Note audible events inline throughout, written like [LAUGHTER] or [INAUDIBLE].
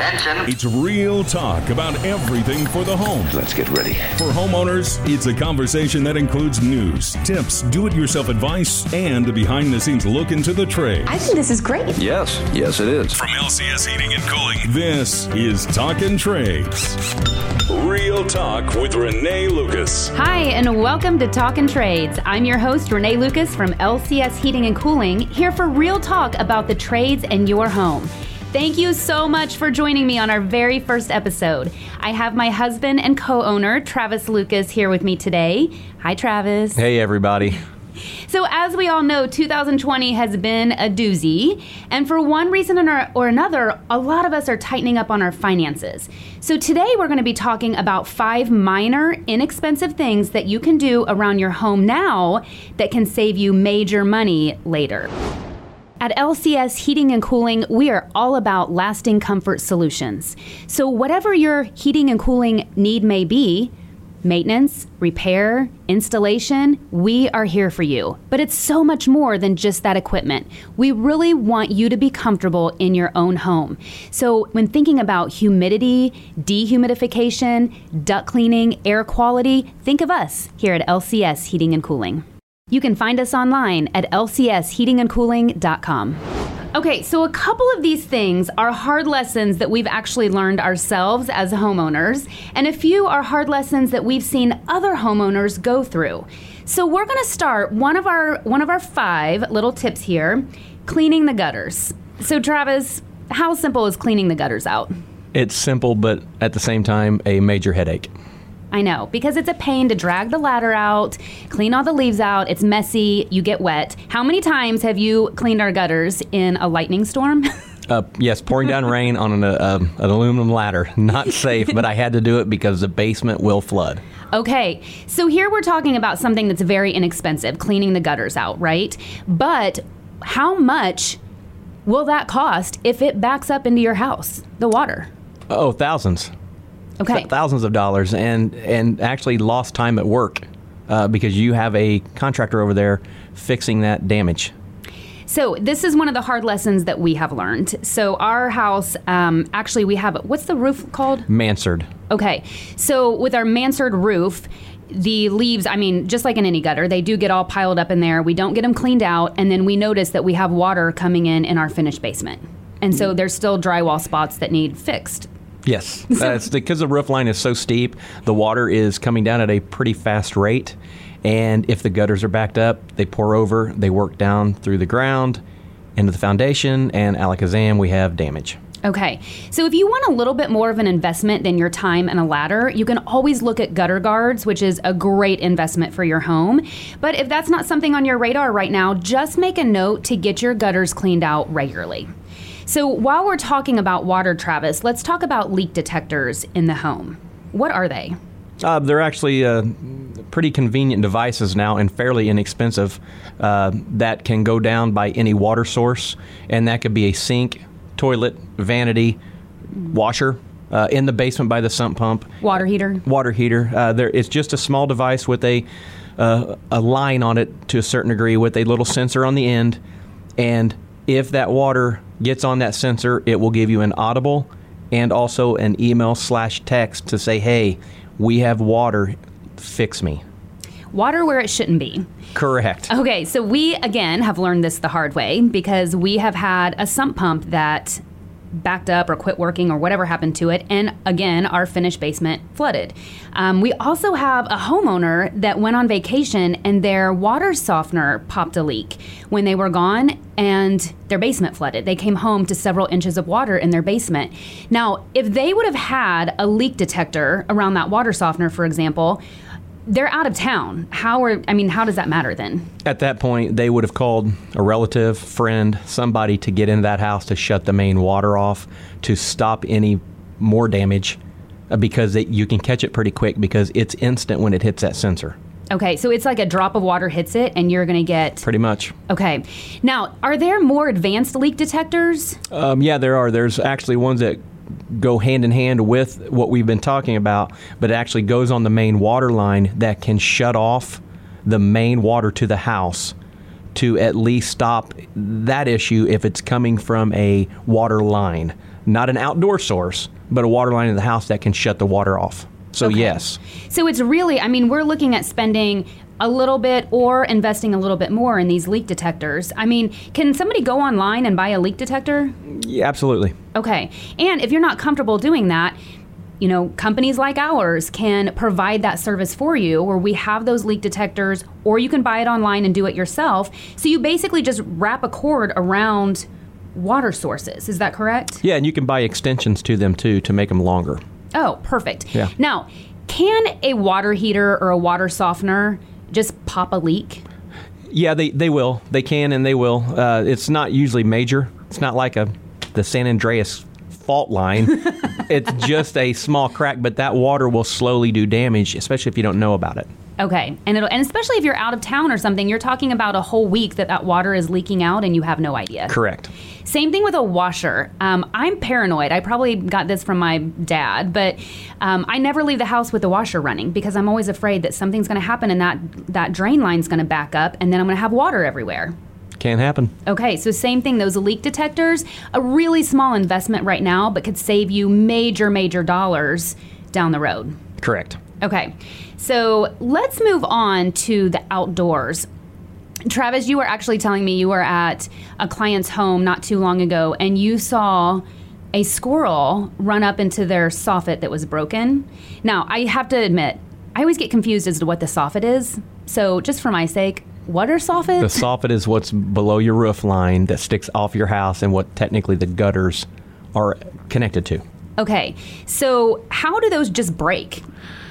Attention. It's real talk about everything for the home. Let's get ready. For homeowners, it's a conversation that includes news, tips, do it yourself advice, and a behind the scenes look into the trade. I think this is great. Yes, yes, it is. From LCS Heating and Cooling, this is Talking Trades. Real talk with Renee Lucas. Hi, and welcome to Talking Trades. I'm your host, Renee Lucas from LCS Heating and Cooling, here for real talk about the trades in your home. Thank you so much for joining me on our very first episode. I have my husband and co owner, Travis Lucas, here with me today. Hi, Travis. Hey, everybody. So, as we all know, 2020 has been a doozy. And for one reason or another, a lot of us are tightening up on our finances. So, today we're going to be talking about five minor, inexpensive things that you can do around your home now that can save you major money later. At LCS Heating and Cooling, we are all about lasting comfort solutions. So, whatever your heating and cooling need may be, maintenance, repair, installation, we are here for you. But it's so much more than just that equipment. We really want you to be comfortable in your own home. So, when thinking about humidity, dehumidification, duct cleaning, air quality, think of us here at LCS Heating and Cooling. You can find us online at lcsheatingandcooling.com. Okay, so a couple of these things are hard lessons that we've actually learned ourselves as homeowners, and a few are hard lessons that we've seen other homeowners go through. So we're going to start one of our one of our five little tips here, cleaning the gutters. So Travis, how simple is cleaning the gutters out? It's simple, but at the same time, a major headache. I know, because it's a pain to drag the ladder out, clean all the leaves out. It's messy. You get wet. How many times have you cleaned our gutters in a lightning storm? [LAUGHS] Uh, yes, pouring down rain on an, uh, an aluminum ladder. Not safe, but I had to do it because the basement will flood. Okay, so here we're talking about something that's very inexpensive, cleaning the gutters out, right? But how much will that cost if it backs up into your house, the water? Oh, thousands. Okay. thousands of dollars, and and actually lost time at work uh, because you have a contractor over there fixing that damage. So this is one of the hard lessons that we have learned. So our house, um, actually, we have what's the roof called? Mansard. Okay, so with our mansard roof. The leaves, I mean, just like in any gutter, they do get all piled up in there. We don't get them cleaned out, and then we notice that we have water coming in in our finished basement. And so there's still drywall spots that need fixed. Yes, [LAUGHS] uh, it's because the roof line is so steep. The water is coming down at a pretty fast rate, and if the gutters are backed up, they pour over. They work down through the ground into the foundation, and alakazam, we have damage. Okay, so if you want a little bit more of an investment than your time and a ladder, you can always look at gutter guards, which is a great investment for your home. But if that's not something on your radar right now, just make a note to get your gutters cleaned out regularly. So while we're talking about water, Travis, let's talk about leak detectors in the home. What are they? Uh, they're actually uh, pretty convenient devices now and fairly inexpensive uh, that can go down by any water source, and that could be a sink, toilet, vanity, washer. Uh, in the basement by the sump pump, water heater. Water heater. Uh, there, it's just a small device with a uh, a line on it to a certain degree, with a little sensor on the end, and if that water gets on that sensor, it will give you an audible and also an email slash text to say, "Hey, we have water. Fix me." Water where it shouldn't be. Correct. Okay, so we again have learned this the hard way because we have had a sump pump that backed up or quit working or whatever happened to it. And again, our finished basement flooded. Um, we also have a homeowner that went on vacation and their water softener popped a leak when they were gone and their basement flooded. They came home to several inches of water in their basement. Now, if they would have had a leak detector around that water softener, for example, they're out of town. How are I mean, how does that matter then? At that point, they would have called a relative, friend, somebody to get in that house to shut the main water off to stop any more damage uh, because it, you can catch it pretty quick because it's instant when it hits that sensor. Okay, so it's like a drop of water hits it and you're going to get Pretty much. Okay. Now, are there more advanced leak detectors? Um, yeah, there are. There's actually ones that go hand in hand with what we've been talking about, but it actually goes on the main water line that can shut off the main water to the house to at least stop that issue if it's coming from a water line, not an outdoor source, but a water line in the house that can shut the water off. So Okay. yes, So it's really, I mean, we're looking at spending a little bit or investing a little bit more in these leak detectors. I mean, can somebody go online and buy a leak detector? yeah, absolutely. Okay. And if you're not comfortable doing that, you know, companies like ours can provide that service for you where we have those leak detectors or you can buy it online and do it yourself. So you basically just wrap a cord around water sources. Is that correct? Yeah, and you can buy extensions to them too to make them longer. Oh, perfect. Yeah. Now, can a water heater or a water softener just pop a leak? Yeah, they, they will. They can and they will. Uh, it's not usually major. It's not like a the San Andreas fault line. [LAUGHS] it's just a small crack, but that water will slowly do damage, especially if you don't know about it. Okay, and it'll, and especially if you're out of town or something, you're talking about a whole week that that water is leaking out and you have no idea. Correct. Same thing with a washer. Um, I'm paranoid. I probably got this from my dad, but um, I never leave the house with the washer running because I'm always afraid that something's going to happen and that that drain line's going to back up, and then I'm going to have water everywhere. Can't happen. Okay, so same thing. Those leak detectors, a really small investment right now, but could save you major, major dollars down the road. Correct. Okay, so let's move on to the outdoors. Travis, you were actually telling me you were at a client's home not too long ago and you saw a squirrel run up into their soffit that was broken. Now, I have to admit, I always get confused as to what the soffit is. So, just for my sake, what are soffits? The soffit is what's below your roof line that sticks off your house and what technically the gutters are connected to. okay, so how do those just break?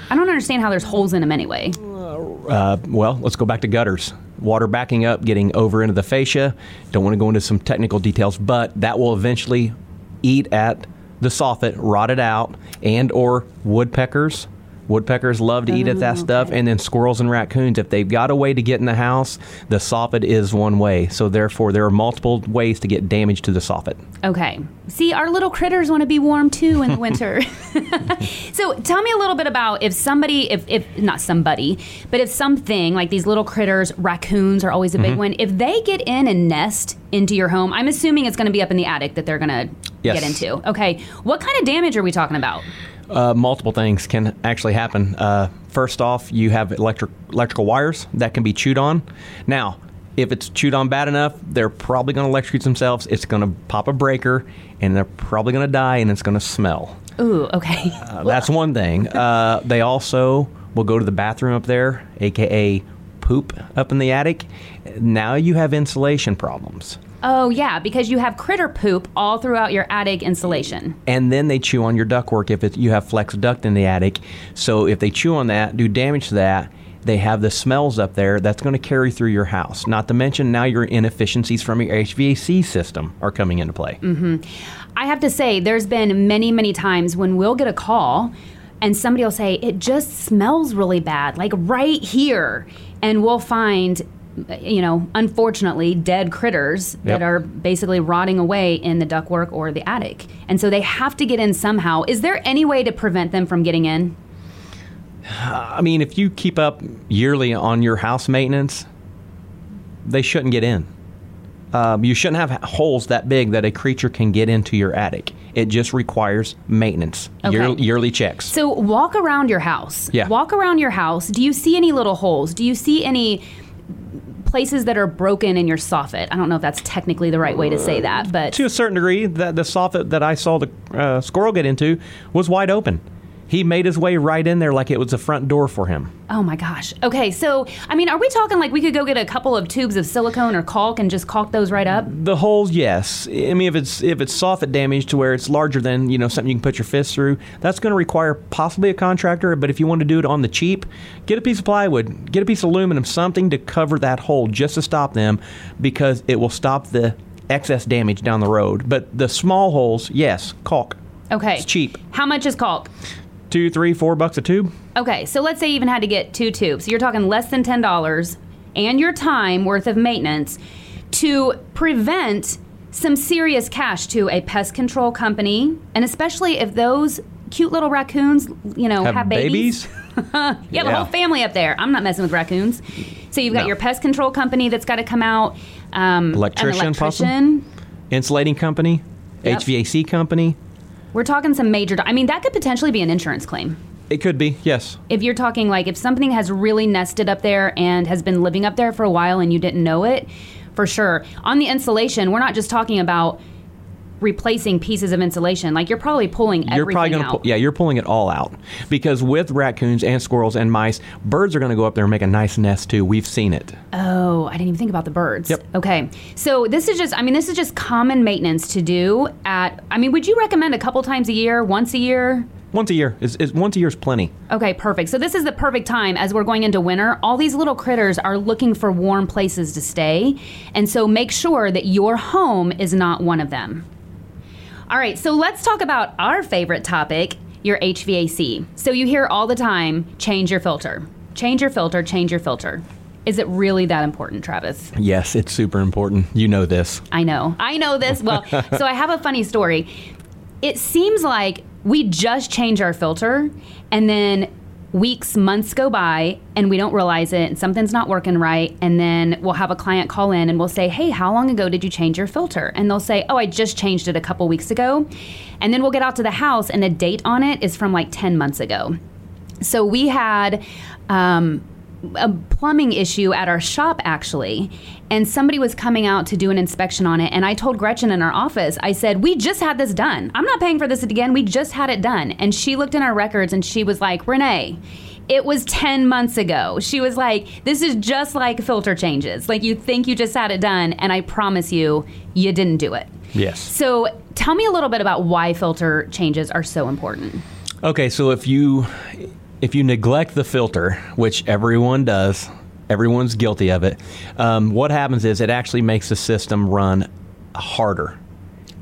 I don't understand how there's holes in them anyway. Uh, well, let's go back to gutters. Water backing up, getting over into the fascia. Don't want to go into some technical details, but that will eventually eat at the soffit, rot it out, and or woodpeckers. Woodpeckers love to eat at that stuff, mm-hmm. and then squirrels and raccoons. If they've got a way to get in the house, the soffit is one way. So therefore, there are multiple ways to get damage to the soffit. Okay. See, our little critters want to be warm too in the [LAUGHS] winter. [LAUGHS] so tell me a little bit about if somebody, if, if not somebody, but if something like these little critters, raccoons are always a big mm-hmm. one, if they get in and nest into your home, I'm assuming it's going to be up in the attic that they're going to Yes. get into. Okay. What kind of damage are we talking about? Uh, multiple things can actually happen. Uh, first off, you have electric electrical wires that can be chewed on. Now, if it's chewed on bad enough, they're probably going to electrocute themselves. It's going to pop a breaker, and they're probably going to die, and it's going to smell. Ooh, okay. Uh, that's one thing. Uh, they also will go to the bathroom up there, aka poop up in the attic. Now you have insulation problems. Oh, yeah, because you have critter poop all throughout your attic insulation. and then they chew on your ductwork if it, you have flex duct in the attic. So if they chew on that, do damage to that, they have the smells up there that's going to carry through your house. Not to mention now your inefficiencies from your HVAC system are coming into play. Mm-hmm. I have to say, there's been many, many times when we'll get a call and somebody will say, it just smells really bad, like right here. And we'll find, you know, unfortunately, dead critters that are basically rotting away in the ductwork or the attic. And so they have to get in somehow. Is there any way to prevent them from getting in? I mean, if you keep up yearly on your house maintenance, they shouldn't get in. Um, you shouldn't have holes that big that a creature can get into your attic. It just requires maintenance, Okay. year, yearly checks. So walk around your house. Yeah. Walk around your house. Do you see any little holes? Do you see any places that are broken in your soffit? I don't know if that's technically the right way to say that, but to a certain degree, that the soffit that I saw the uh, squirrel get into was wide open. He made his way right in there like it was a front door for him. oh my gosh. Okay, so I mean, are we talking like we could go get a couple of tubes of silicone or caulk and just caulk those right up? The holes, yes. I mean, if it's if it's soffit damage to where it's larger than you know something you can put your fist through, that's going to require possibly a contractor. But if you want to do it on the cheap, get a piece of plywood, get a piece of aluminum, something to cover that hole just to stop them, because it will stop the excess damage down the road. But the small holes, yes, caulk. Okay. It's cheap. How much is caulk? Two, three, four bucks a tube. Okay, so let's say you even had to get two tubes. So you're talking less than $10 and your time worth of maintenance to prevent some serious cash to a pest control company, and especially if those cute little raccoons, you know, have, Have babies. babies? [LAUGHS] You have a whole family up there. I'm not messing with raccoons. So you've got No. your pest control company that's got to come out. Um, Electrician, an possible? insulating company, Yep. HVAC company, We're talking some major. I mean, that could potentially be an insurance claim. It could be, yes. If you're talking like if something has really nested up there and has been living up there for a while and you didn't know it, for sure. On the insulation, we're not just talking about replacing pieces of insulation. Like you're probably pulling You're everything probably to, pull, yeah, you're pulling it all out because with raccoons and squirrels and mice, birds are going to go up there and make a nice nest too. We've seen it. Oh, I didn't even think about the birds. Yep. Okay. So this is just I mean this is just common maintenance to do at I mean would you recommend a couple times a year, once a year? Once a year is, is once a year is plenty. Okay, perfect. So this is the perfect time as we're going into winter. All these little critters are looking for warm places to stay. And so make sure that your home is not one of them. All right, so let's talk about our favorite topic, your HVAC. So you hear all the time, change your filter. Change your filter, change your filter. Is it really that important, Travis? Yes, it's super important. You know this. I know. I know this. Well, [LAUGHS] so I have a funny story. It seems like we just change our filter and then weeks, months go by and we don't realize it and something's not working right. And then we'll have a client call in and we'll say, Hey, how long ago did you change your filter? And they'll say, Oh, I just changed it a couple weeks ago. And then we'll get out to the house and the date on it is from like 10 months ago. So we had um, a plumbing issue at our shop actually, and somebody was coming out to do an inspection on it. And I told Gretchen in our office, I said, "We just had this done. I'm not paying for this again. We just had it done." And she looked in our records and she was like, "Renee." It was 10 months ago. She was like, This is just like filter changes. Like, you think you just had it done, and I promise you, you didn't do it. Yes. So, tell me a little bit about why filter changes are so important. Okay, so if you if you neglect the filter, which everyone does, everyone's guilty of it. Um, what happens is it actually makes the system run harder.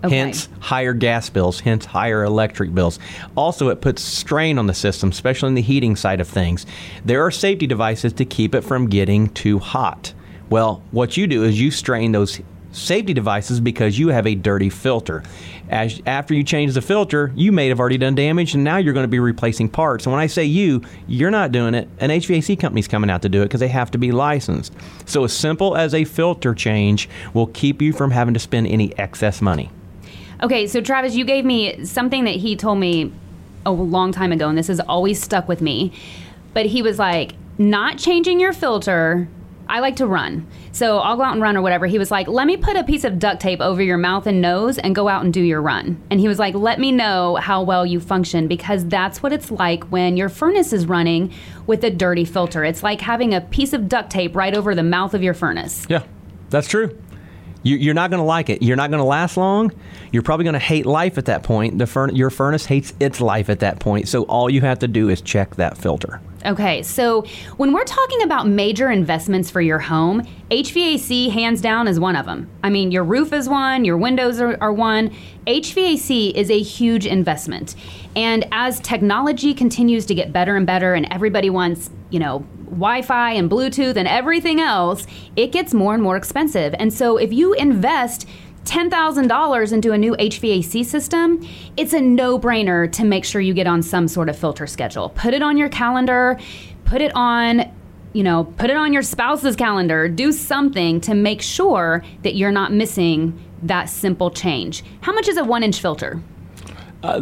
Okay. Hence, higher gas bills, hence, higher electric bills. Also, it puts strain on the system, especially in the heating side of things. There are safety devices to keep it from getting too hot. Well, what you do is you strain those safety devices because you have a dirty filter. As after you change the filter, you may have already done damage, and now you're going to be replacing parts. And when I say you, you're not doing it. An HVAC company's coming out to do it because they have to be licensed. So as simple as a filter change will keep you from having to spend any excess money. Okay, so Travis, you gave me something that he told me a long time ago, and this has always stuck with me. But he was like, not changing your filter. I like to run. So I'll go out and run or whatever. He was like, let me put a piece of duct tape over your mouth and nose and go out and do your run. And he was like, let me know how well you function because that's what it's like when your furnace is running with a dirty filter. It's like having a piece of duct tape right over the mouth of your furnace. Yeah, that's true. You, you're not going to like it. You're not going to last long. You're probably going to hate life at that point. The furn- your furnace hates its life at that point. So all you have to do is check that filter. Okay, so when we're talking about major investments for your home, HVAC hands down is one of them. I mean, your roof is one, your windows are, are one. HVAC is a huge investment. And as technology continues to get better and better, and everybody wants, you know, Wi Fi and Bluetooth and everything else, it gets more and more expensive. And so if you invest $10,000 into a new HVAC system, it's a no brainer to make sure you get on some sort of filter schedule. Put it on your calendar, put it on, you know, put it on your spouse's calendar. Do something to make sure that you're not missing that simple change. How much is a one inch filter? Uh,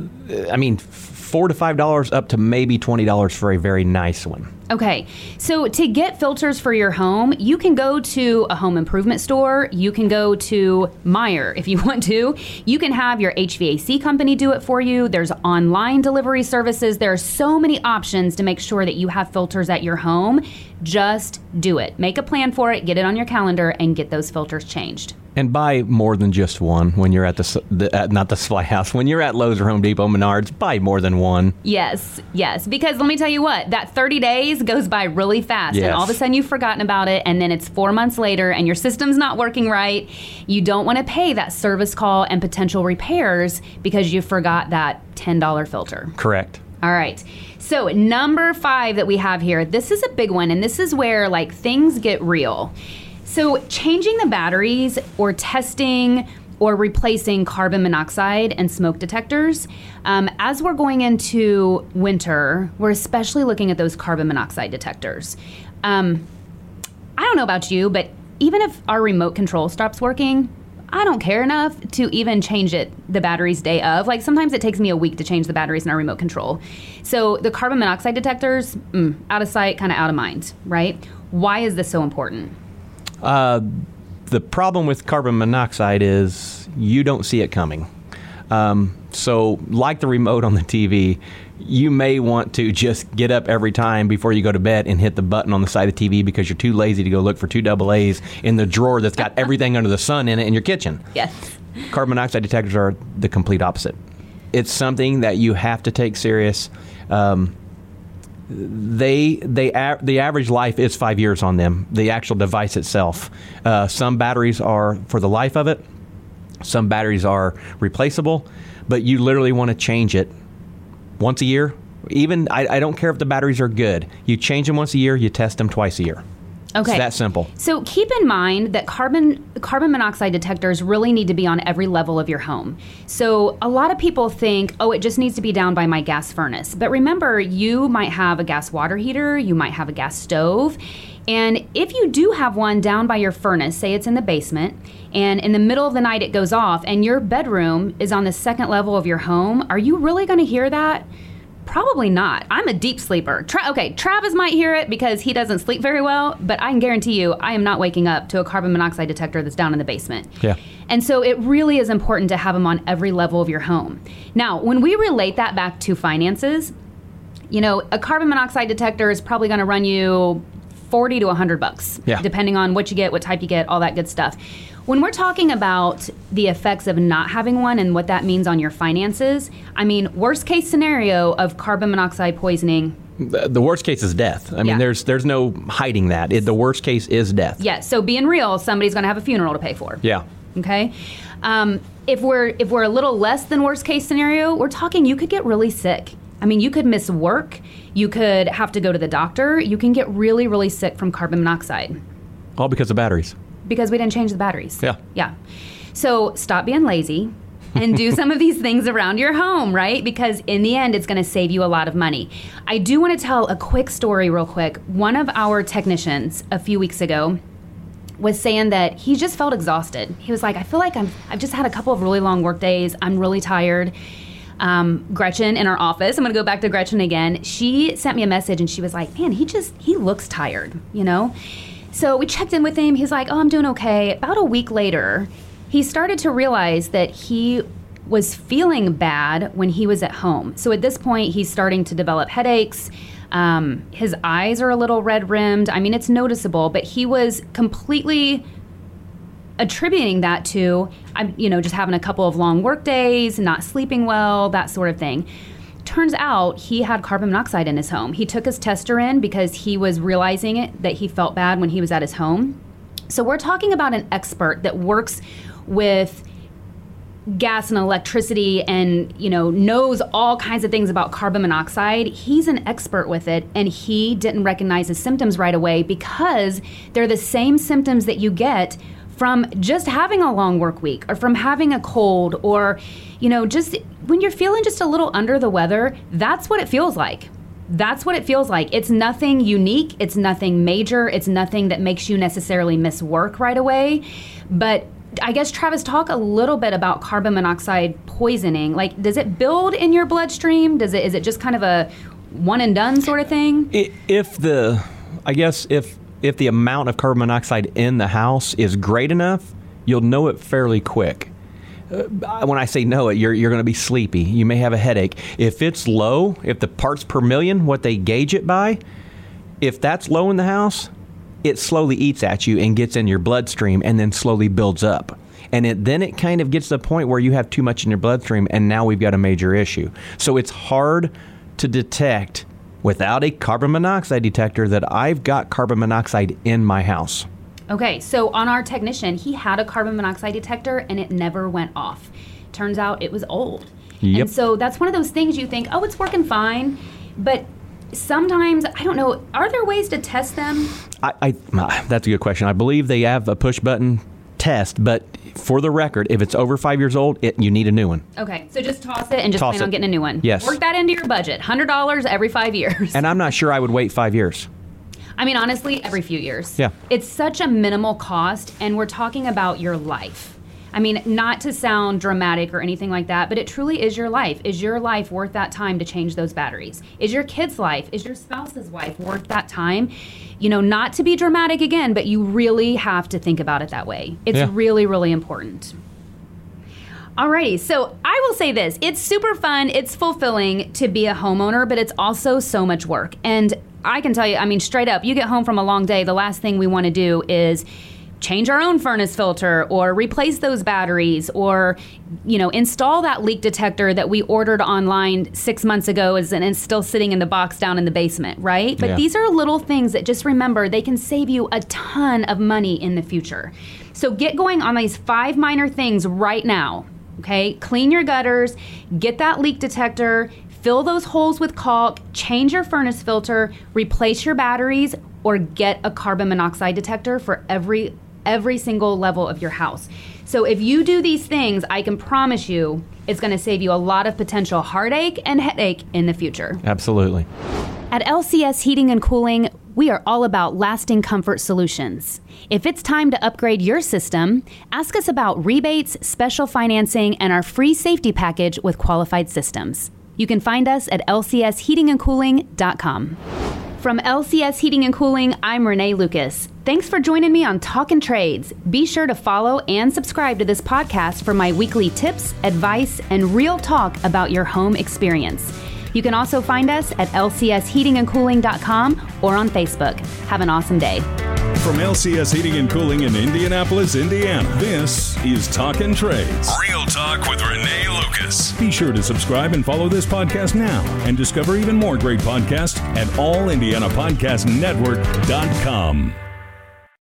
I mean, four to five dollars up to maybe twenty dollars for a very nice one. Okay, so to get filters for your home, you can go to a home improvement store. You can go to Meijer if you [LAUGHS] want to. You can have your HVAC company do it for you. There's online delivery services. There are so many options to make sure that you have filters at your home. Just do it. Make a plan for it, get it on your calendar, and get those filters changed. And buy more than just one when you're at the, the at, not the Supply House. When you're at Lowe's or Home Depot, Menards, buy more than one. Yes, yes. Because let me tell you what, that 30 days goes by really fast. And all of a sudden you've forgotten about it. And then it's four months later and your system's not working right. You don't want to pay that service call and potential repairs because you forgot that $10 filter. Correct. All right. So, number five that we have here, this is a big one, and this is where like things get real. So, changing the batteries or testing or replacing carbon monoxide and smoke detectors. Um, as we're going into winter, we're especially looking at those carbon monoxide detectors. Um, I don't know about you, but even if our remote control stops working, I don't care enough to even change it the batteries day of. Like sometimes it takes me a week to change the batteries in our remote control. So the carbon monoxide detectors, mm, out of sight, kind of out of mind, right? Why is this so important? Uh, the problem with carbon monoxide is you don't see it coming. Um, so, like the remote on the TV, you may want to just get up every time before you go to bed and hit the button on the side of the TV because you're too lazy to go look for two double A's in the drawer that's got everything under the sun in it in your kitchen. Yes. Carbon monoxide detectors are the complete opposite. It's something that you have to take serious. Um, they they a- the average life is five years on them. The actual device itself. Uh, some batteries are for the life of it. Some batteries are replaceable, but you literally want to change it once a year. Even I, I don't care if the batteries are good. You change them once a year. You test them twice a year. Okay. It's that simple. So keep in mind that carbon carbon monoxide detectors really need to be on every level of your home. So a lot of people think, "Oh, it just needs to be down by my gas furnace." But remember, you might have a gas water heater, you might have a gas stove, and if you do have one down by your furnace, say it's in the basement, and in the middle of the night it goes off and your bedroom is on the second level of your home, are you really going to hear that? Probably not. I'm a deep sleeper. Tra- okay, Travis might hear it because he doesn't sleep very well, but I can guarantee you I am not waking up to a carbon monoxide detector that's down in the basement. Yeah. And so it really is important to have them on every level of your home. Now, when we relate that back to finances, you know, a carbon monoxide detector is probably going to run you 40 to 100 bucks, Yeah. depending on what you get, what type you get, all that good stuff. When we're talking about the effects of not having one and what that means on your finances, I mean, worst case scenario of carbon monoxide poisoning, The, worst case is death. I mean, Yeah. there's there's no hiding that. It, the worst case is death. yes, so being real, somebody's going to have a funeral to pay for. Yeah. Okay. Um, if we're if we're a little less than worst case scenario, we're talking you could get really sick. I mean, you could miss work. You could have to go to the doctor. You can get really, really sick from carbon monoxide All because of batteries. because we didn't change the batteries. Yeah. Yeah. So stop being lazy and do some of these [LAUGHS] things around your home, right? Because in the end, it's going to save you a lot of money. I do want to tell a quick story, real quick. One of our technicians a few weeks ago was saying that he just felt exhausted. He was like, I feel like I'm, I've just had a couple of really long work days. I'm really tired. Um, Gretchen in our office, I'm going to go back to Gretchen again. She sent me a message and she was like, Man, he just, he looks tired, you know? So we checked in with him. He's like, Oh, I'm doing okay. About a week later, he started to realize that he was feeling bad when he was at home. So at this point, he's starting to develop headaches. Um, his eyes are a little red rimmed. I mean, it's noticeable, but he was completely attributing that to I'm you know just having a couple of long work days, not sleeping well, that sort of thing. Turns out he had carbon monoxide in his home. He took his tester in because he was realizing it that he felt bad when he was at his home. So we're talking about an expert that works with gas and electricity and you know knows all kinds of things about carbon monoxide he's an expert with it and he didn't recognize his symptoms right away because they're the same symptoms that you get from just having a long work week or from having a cold or you know just when you're feeling just a little under the weather that's what it feels like that's what it feels like. It's nothing unique. It's nothing major. It's nothing that makes you necessarily miss work right away. But I guess, Travis, talk a little bit about carbon monoxide poisoning. Like, does it build in your bloodstream? Does it, is it just kind of a one and done sort of thing? If the, I guess if if the amount of carbon monoxide in the house is great enough, you'll know it fairly quick. Uh, when I say know it, you're you're going to be sleepy. You may have a headache. If it's low, if the parts per million, what they gauge it by, if that's low in the house, it slowly eats at you and gets in your bloodstream and then slowly builds up. And it, then it kind of gets to the point where you have too much in your bloodstream and now we've got a major issue. So it's hard to detect without a carbon monoxide detector that I've got carbon monoxide in my house. Okay, so on our technician, he had a carbon monoxide detector and it never went off. Turns out it was old. Yep. And so that's one of those things you think, oh, it's working fine. But sometimes, I don't know, are there ways to test them? I, I that's a good question. I believe they have a push button test, but for the record, if it's over five years old, it, you need a new one. Okay, so just toss it and just Toss plan on it. getting a new one. Yes. Work that into your budget. $100 every five years. And I'm not sure I would wait five years. I mean, honestly, every few years. Yeah. It's such a minimal cost, and we're talking about your life. I mean, not to sound dramatic or anything like that, but it truly is your life. Is your life worth that time to change those batteries? Is your kid's life, is your spouse's life worth that time? You know, not to be dramatic again, but you really have to think about it that way. It's Yeah. really, really important. Alrighty, so I will say this it's super fun, it's fulfilling to be a homeowner, but it's also so much work. And I can tell you, I mean, straight up, you get home from a long day, the last thing we want to do is change our own furnace filter or replace those batteries or you know install that leak detector that we ordered online six months ago is, and it's still sitting in the box down in the basement right? But Yeah. these are little things that just remember they can save you a ton of money in the future. So get going on these five minor things right now okay? Clean your gutters get that leak detector fill those holes with caulk change your furnace filter replace your batteries or get a carbon monoxide detector for every every single level of your house so if you do these things i can promise you it's going to save you a lot of potential heartache and headache in the future Absolutely. at LCS Heating and Cooling, we are all about lasting comfort solutions. If it's time to upgrade your system, ask us about rebates, special financing, and our free safety package with qualified systems. You can find us at lcsheatingandcooling.com. From LCS Heating and Cooling, I'm Renee Lucas. Thanks for joining me on Talkin' Trades. Be sure to follow and subscribe to this podcast for my weekly tips, advice, and real talk about your home experience. You can also find us at lcsheatingandcooling.com or on Facebook. Have an awesome day. From LCS Heating and Cooling in Indianapolis, Indiana, this is Talkin' Trades. Real talk with Renee Lucas. Be sure to subscribe and follow this podcast now and discover even more great podcasts at allindianapodcastnetwork.com.